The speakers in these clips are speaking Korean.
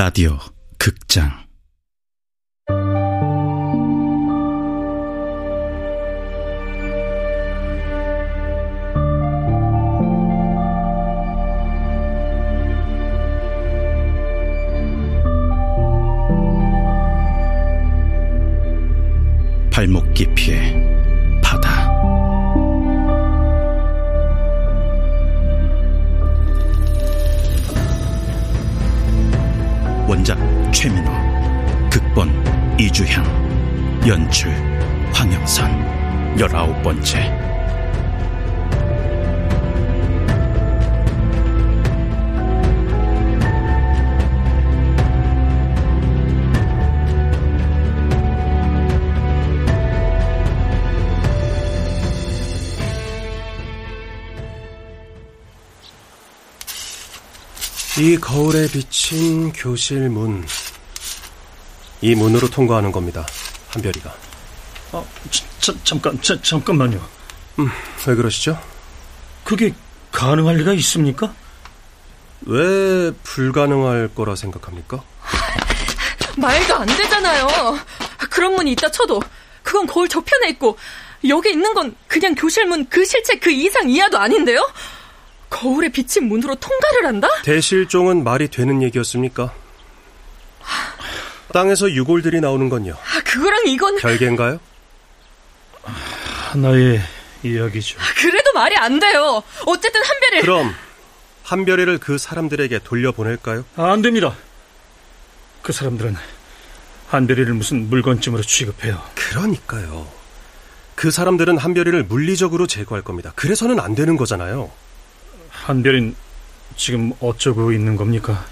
라디오 극장 최민호 극본 이주향 연출 황영선 열아홉 번째 이 거울에 비친 교실 문. 이 문으로 통과하는 겁니다. 한별이가. 아, 자, 잠깐, 자, 잠깐만요. 음, 왜 그러시죠? 그게 가능할 리가 있습니까? 왜 불가능할 거라 생각합니까? 말도 안 되잖아요. 그런 문이 있다 쳐도 그건 거울 저편에 있고 여기 있는 건 그냥 교실 문 그 실체 그 이상 이하도 아닌데요? 거울에 비친 문으로 통과를 한다? 대실종은 말이 되는 얘기였습니까? 땅에서 유골들이 나오는 건요. 아, 그거랑 이건 별개인가요? 하나의 이야기죠. 아, 그래도 말이 안 돼요. 어쨌든 한별이 그럼 한별이를 그 사람들에게 돌려보낼까요? 아, 안 됩니다. 그 사람들은 한별이를 무슨 물건쯤으로 취급해요. 그러니까요. 그 사람들은 한별이를 물리적으로 제거할 겁니다. 그래서는 안 되는 거잖아요. 한별인 지금 어쩌고 있는 겁니까?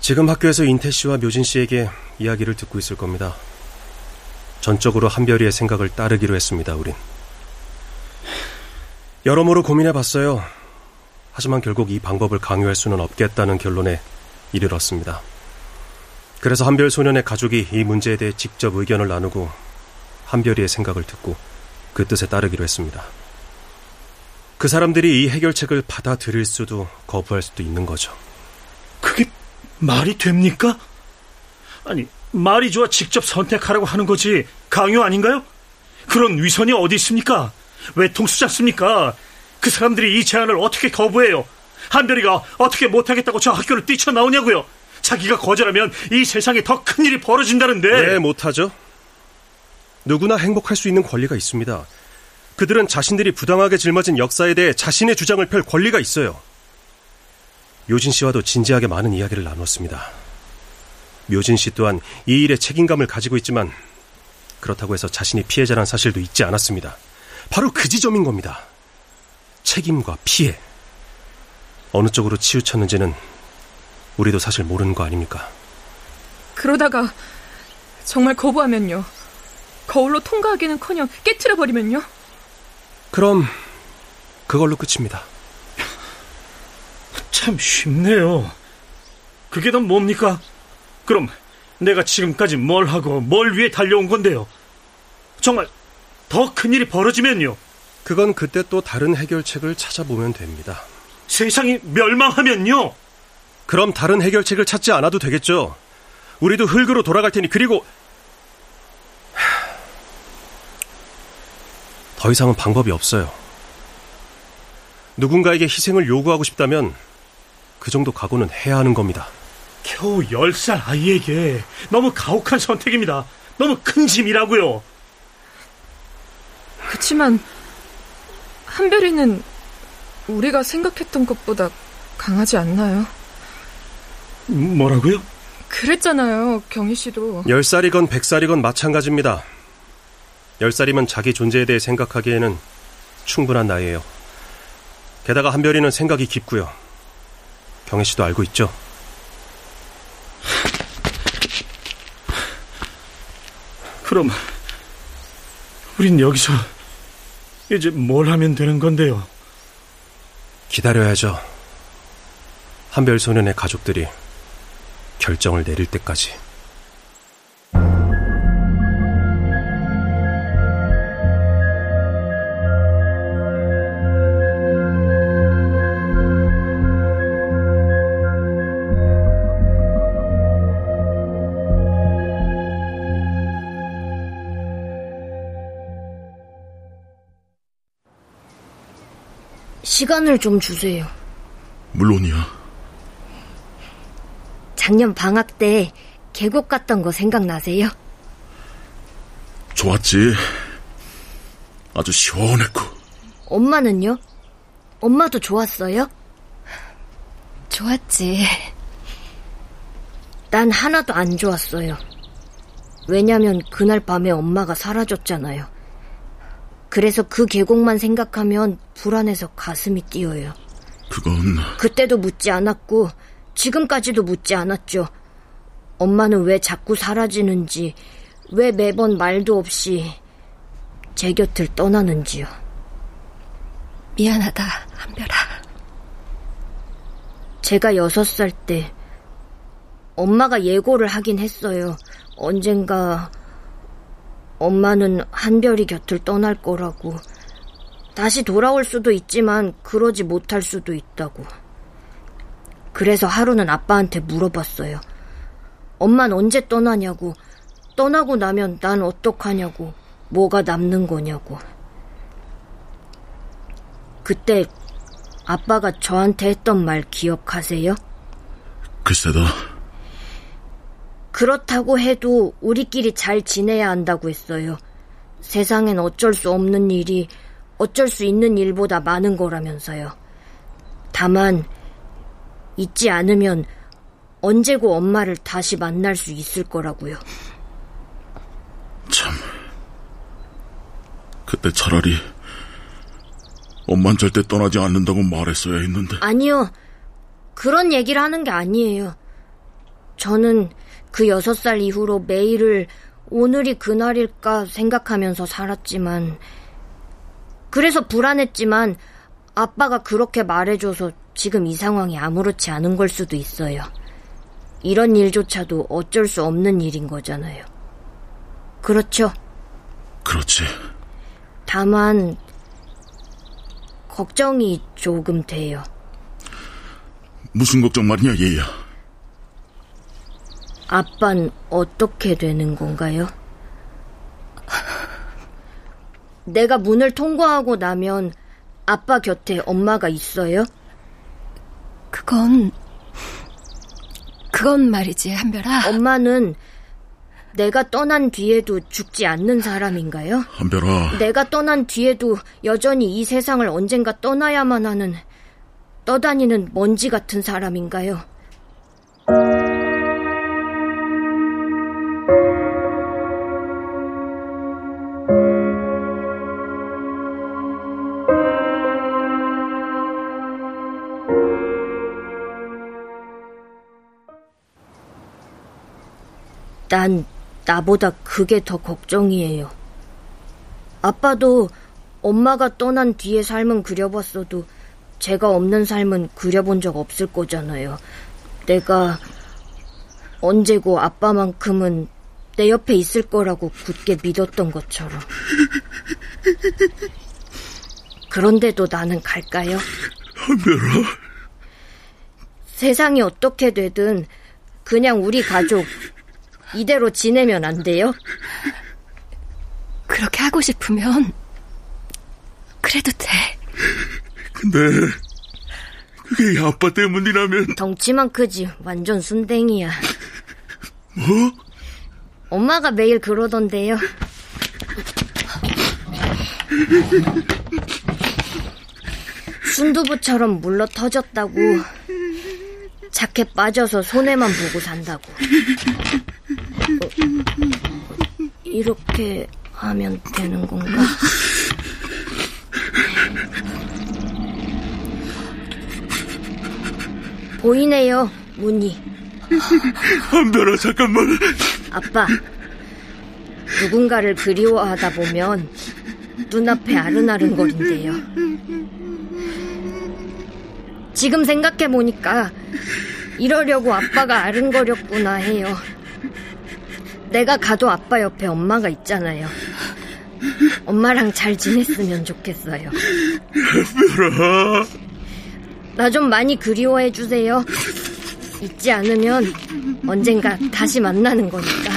지금 학교에서 인태 씨와 묘진 씨에게 이야기를 듣고 있을 겁니다. 전적으로 한별이의 생각을 따르기로 했습니다, 우린. 여러모로 고민해 봤어요. 하지만 결국 이 방법을 강요할 수는 없겠다는 결론에 이르렀습니다. 그래서 한별 소년의 가족이 이 문제에 대해 직접 의견을 나누고 한별이의 생각을 듣고 그 뜻에 따르기로 했습니다. 그 사람들이 이 해결책을 받아들일 수도 거부할 수도 있는 거죠. 그게 말이 됩니까? 아니, 말이 좋아 직접 선택하라고 하는 거지 강요 아닌가요? 그런 위선이 어디 있습니까? 왜 통수지 않습니까? 그 사람들이 이 제안을 어떻게 거부해요? 한별이가 어떻게 못하겠다고 저 학교를 뛰쳐나오냐고요? 자기가 거절하면 이 세상에 더 큰 일이 벌어진다는데. 왜 못하죠? 누구나 행복할 수 있는 권리가 있습니다. 그들은 자신들이 부당하게 짊어진 역사에 대해 자신의 주장을 펼 권리가 있어요. 묘진 씨와도 진지하게 많은 이야기를 나눴습니다. 묘진 씨 또한 이 일에 책임감을 가지고 있지만 그렇다고 해서 자신이 피해자란 사실도 잊지 않았습니다. 바로 그 지점인 겁니다. 책임과 피해. 어느 쪽으로 치우쳤는지는 우리도 사실 모르는 거 아닙니까? 그러다가 정말 거부하면요. 거울로 통과하기는커녕 깨트려 버리면요. 그럼 그걸로 끝입니다. 참 쉽네요. 그게 더 뭡니까? 그럼 내가 지금까지 뭘 하고 뭘 위해 달려온 건데요. 정말 더 큰일이 벌어지면요. 그건 그때 또 다른 해결책을 찾아보면 됩니다. 세상이 멸망하면요. 그럼 다른 해결책을 찾지 않아도 되겠죠. 우리도 흙으로 돌아갈 테니 그리고 더 이상은 방법이 없어요. 누군가에게 희생을 요구하고 싶다면 그 정도 각오는 해야 하는 겁니다. 겨우 10살 아이에게 너무 가혹한 선택입니다. 너무 큰 짐이라고요. 그치만 한별이는 우리가 생각했던 것보다 강하지 않나요? 뭐라고요? 그랬잖아요, 경희 씨도. 10살이건 100살이건 마찬가지입니다. 10살이면 자기 존재에 대해 생각하기에는 충분한 나이예요. 게다가 한별이는 생각이 깊고요. 경혜 씨도 알고 있죠? 그럼 우린 여기서 이제 뭘 하면 되는 건데요? 기다려야죠. 한별 소년의 가족들이 결정을 내릴 때까지. 시간을 좀 주세요. 물론이야. 작년 방학 때 계곡 갔던 거 생각나세요? 좋았지. 아주 시원했고. 엄마는요? 엄마도 좋았어요? 좋았지. 난 하나도 안 좋았어요. 왜냐면 그날 밤에 엄마가 사라졌잖아요. 그래서 그 계곡만 생각하면 불안해서 가슴이 뛰어요. 그건 그때도 묻지 않았고 지금까지도 묻지 않았죠. 엄마는 왜 자꾸 사라지는지, 왜 매번 말도 없이 제 곁을 떠나는지요. 미안하다, 한별아. 제가 여섯 살 때 엄마가 예고를 하긴 했어요. 언젠가 엄마는 한별이 곁을 떠날 거라고. 다시 돌아올 수도 있지만 그러지 못할 수도 있다고. 그래서 하루는 아빠한테 물어봤어요. 엄만 언제 떠나냐고. 떠나고 나면 난 어떡하냐고. 뭐가 남는 거냐고. 그때 아빠가 저한테 했던 말 기억하세요? 글쎄다. 그렇다고 해도 우리끼리 잘 지내야 한다고 했어요. 세상엔 어쩔 수 없는 일이 어쩔 수 있는 일보다 많은 거라면서요. 다만 잊지 않으면 언제고 엄마를 다시 만날 수 있을 거라고요. 참. 그때 차라리 엄만 절대 떠나지 않는다고 말했어야 했는데. 아니요. 그런 얘기를 하는 게 아니에요. 저는 그 여섯 살 이후로 매일을 오늘이 그날일까 생각하면서 살았지만, 그래서 불안했지만, 아빠가 그렇게 말해줘서 지금 이 상황이 아무렇지 않은 걸 수도 있어요. 이런 일조차도 어쩔 수 없는 일인 거잖아요. 그렇죠? 그렇지. 다만, 걱정이 조금 돼요. 무슨 걱정 말이냐, 얘야? 아빤 어떻게 되는 건가요? 내가 문을 통과하고 나면 아빠 곁에 엄마가 있어요? 그건 그건 말이지 한별아. 엄마는 내가 떠난 뒤에도 죽지 않는 사람인가요? 한별아. 내가 떠난 뒤에도 여전히 이 세상을 언젠가 떠나야만 하는 떠다니는 먼지 같은 사람인가요? 난 나보다 그게 더 걱정이에요. 아빠도 엄마가 떠난 뒤의 삶은 그려봤어도 제가 없는 삶은 그려본 적 없을 거잖아요. 내가 언제고 아빠만큼은 내 옆에 있을 거라고 굳게 믿었던 것처럼. 그런데도 나는 갈까요? 한별아. 세상이 어떻게 되든 그냥 우리 가족 이대로 지내면 안 돼요? 그렇게 하고 싶으면 그래도 돼. 근데 그게 아빠 때문이라면 덩치만 크지 완전 순댕이야. 뭐? 엄마가 매일 그러던데요. 순두부처럼 물러 터졌다고 착해 빠져서 손해만 보고 산다고. 어, 이렇게 하면 되는 건가? 보이네요, 문이. 한별아, 잠깐만. 아빠, 누군가를 그리워하다 보면 눈앞에 아른아른거린대요. 지금 생각해보니까 이러려고 아빠가 아른거렸구나 해요. 내가 가도 아빠 옆에 엄마가 있잖아요. 엄마랑 잘 지냈으면 좋겠어요. 별아. 나 좀 많이 그리워해 주세요. 잊지 않으면 언젠가 다시 만나는 거니까.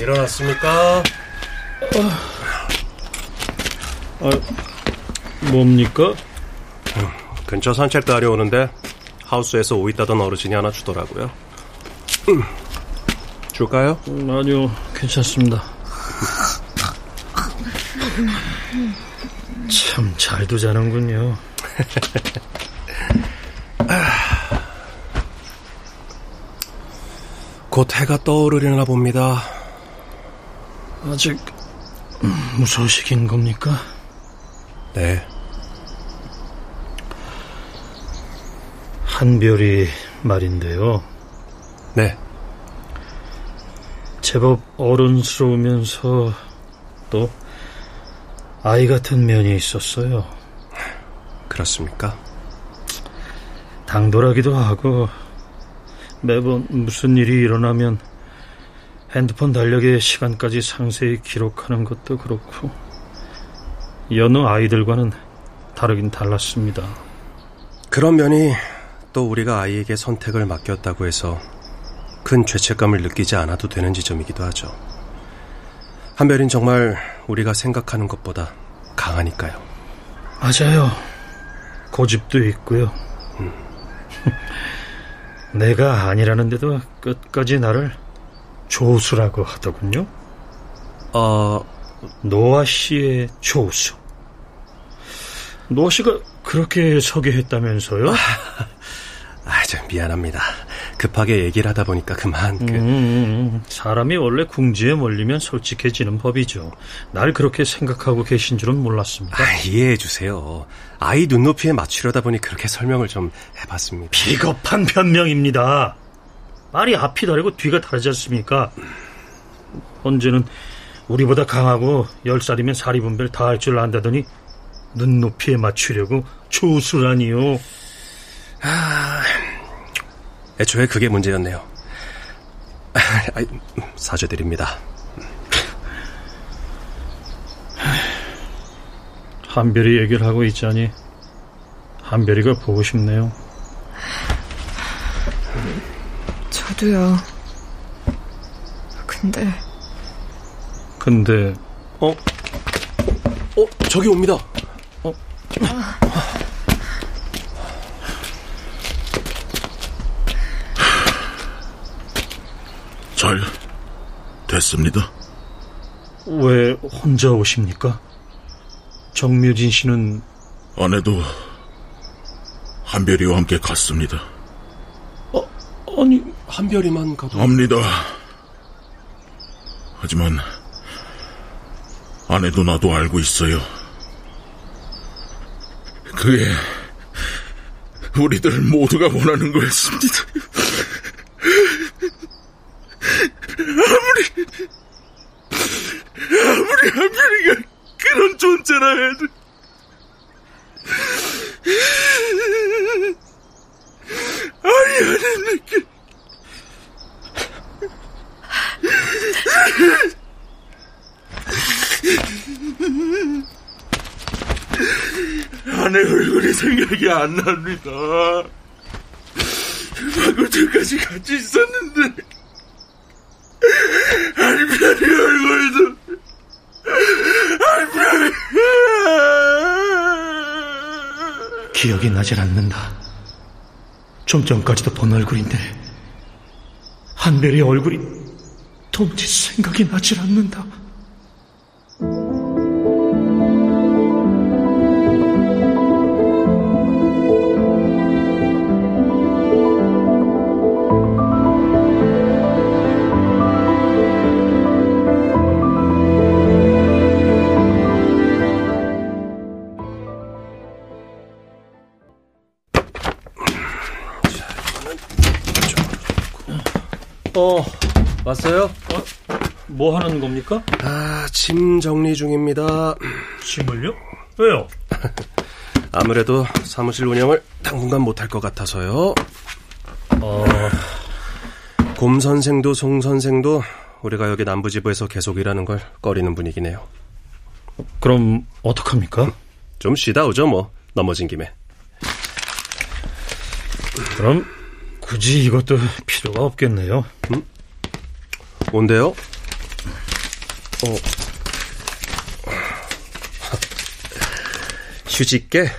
일어났습니까? 뭡니까? 근처 산책 다녀오는데 하우스에서 오이 따던 어르신이 하나 주더라고요. 음, 줄까요? 음, 아니요, 괜찮습니다. 참 잘도 자는군요. 곧 해가 떠오르려나 봅니다. 아직 무서우시긴 겁니까? 네, 한별이 말인데요. 네. 제법 어른스러우면서 또 아이 같은 면이 있었어요. 그렇습니까? 당돌하기도 하고 매번 무슨 일이 일어나면 핸드폰 달력에 시간까지 상세히 기록하는 것도 그렇고 여느 아이들과는 다르긴 달랐습니다. 그런 면이 또 우리가 아이에게 선택을 맡겼다고 해서 큰 죄책감을 느끼지 않아도 되는 지점이기도 하죠. 한별인 정말 우리가 생각하는 것보다 강하니까요. 맞아요. 고집도 있고요. 내가 아니라는데도 끝까지 나를 조수라고 하더군요. 어, 노아 씨의 조수. 노아 씨가 그렇게 소개했다면서요? 아, 저 미안합니다. 급하게 얘기를 하다 보니까 그만. 그, 음, 음, 사람이 원래 궁지에 몰리면 솔직해지는 법이죠. 날 그렇게 생각하고 계신 줄은 몰랐습니다. 아, 이해해 주세요. 아이 눈높이에 맞추려다 보니 그렇게 설명을 좀 해봤습니다. 비겁한 변명입니다. 말이 앞이 다르고 뒤가 다르지 않습니까? 언제는 우리보다 강하고 열 살이면 사리분별 다 할 줄 안다더니 눈높이에 맞추려고 조수라니요. 애초에 그게 문제였네요. 아, 사죄드립니다. 한별이 얘기를 하고 있자니 한별이가 보고 싶네요. 저도요. 근데 근데 어? 어, 저기 옵니다. 잘 됐습니다. 왜 혼자 오십니까? 정묘진 씨는 아내도 한별이와 함께 갔습니다. 아니, 한별이만 가도. 압니다. 하지만 아내도 나도 알고 있어요. 그게 우리들 모두가 원하는 거였습니다. 아무리 한별이가 그런 존재라 해도 아니 아니 그 아내 얼굴이 생각이 안 납니다. 방금 전까지 같이 있었는데 할별이 얼굴도 할별이 기억이 나질 않는다. 좀 전까지도 본 얼굴인데 한별의 얼굴이 도무지 생각이 나질 않는다. 어, 왔어요? 뭐 하는 겁니까? 아, 짐 정리 중입니다. 짐을요? 왜요? 아무래도 사무실 운영을 당분간 못할 것 같아서요. 어, 곰 선생도 송 선생도 우리가 여기 남부지부에서 계속 일하는 걸 꺼리는 분위기네요. 그럼 어떡합니까? 좀 쉬다 오죠, 뭐. 넘어진 김에. 그럼 굳이 이것도 필요가 없겠네요. 온대요? 어. 휴직계?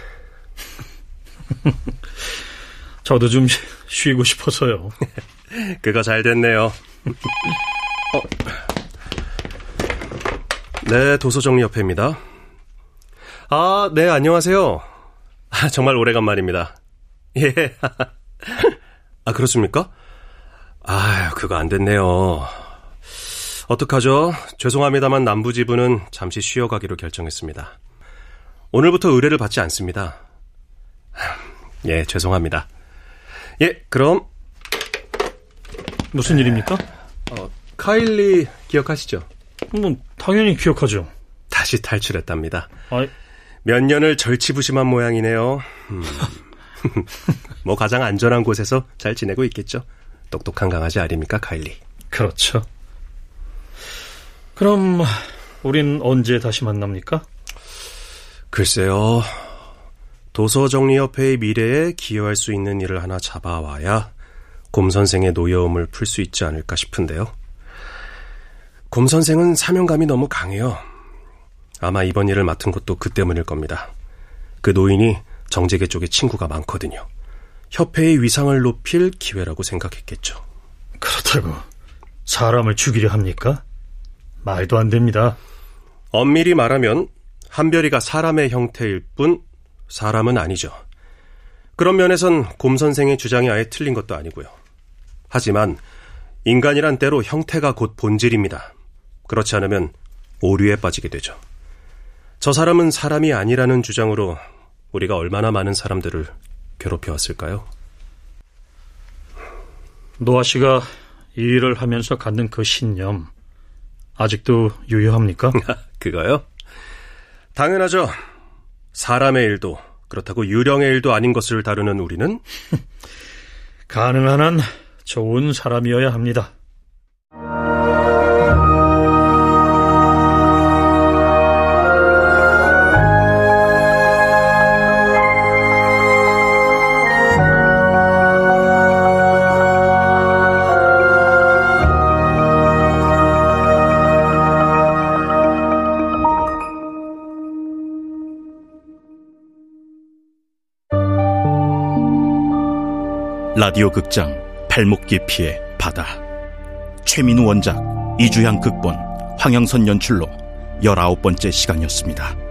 저도 좀 쉬- 쉬고 싶어서요. 그거 잘 됐네요. 어. 네, 도서정리협회입니다. 아, 네, 안녕하세요. 아, 정말 오래간만입니다. 예. 아, 그렇습니까? 아, 그거 안 됐네요. 어떡하죠? 죄송합니다만 남부 지부는 잠시 쉬어가기로 결정했습니다. 오늘부터 의뢰를 받지 않습니다. 예, 죄송합니다. 예, 그럼 무슨 일입니까? 카일리 기억하시죠? 뭐 당연히 기억하죠. 다시 탈출했답니다. 아, 몇 년을 절치부심한 모양이네요. 음. 뭐 가장 안전한 곳에서 잘 지내고 있겠죠. 똑똑한 강아지 아닙니까, 카일리? 그렇죠. 그럼 우린 언제 다시 만납니까? 글쎄요. 도서 정리협회의 미래에 기여할 수 있는 일을 하나 잡아와야 곰 선생의 노여움을 풀 수 있지 않을까 싶은데요. 곰 선생은 사명감이 너무 강해요. 아마 이번 일을 맡은 것도 그 때문일 겁니다. 그 노인이 정재계 쪽에 친구가 많거든요. 협회의 위상을 높일 기회라고 생각했겠죠. 그렇다고 사람을 죽이려 합니까? 말도 안 됩니다. 엄밀히 말하면 한별이가 사람의 형태일 뿐 사람은 아니죠. 그런 면에선 곰 선생의 주장이 아예 틀린 것도 아니고요. 하지만 인간이란 때로 형태가 곧 본질입니다. 그렇지 않으면 오류에 빠지게 되죠. 저 사람은 사람이 아니라는 주장으로 우리가 얼마나 많은 사람들을 괴롭혀 왔을까요? 노아 씨가 이 일을 하면서 갖는 그 신념 아직도 유효합니까? 그거요? 당연하죠. 사람의 일도 그렇다고 유령의 일도 아닌 것을 다루는 우리는 가능한 한 좋은 사람이어야 합니다. 라디오 극장 발목 깊이의 바다 최민우 원작 이주향 극본 황영선 연출로 열아홉 번째 시간이었습니다.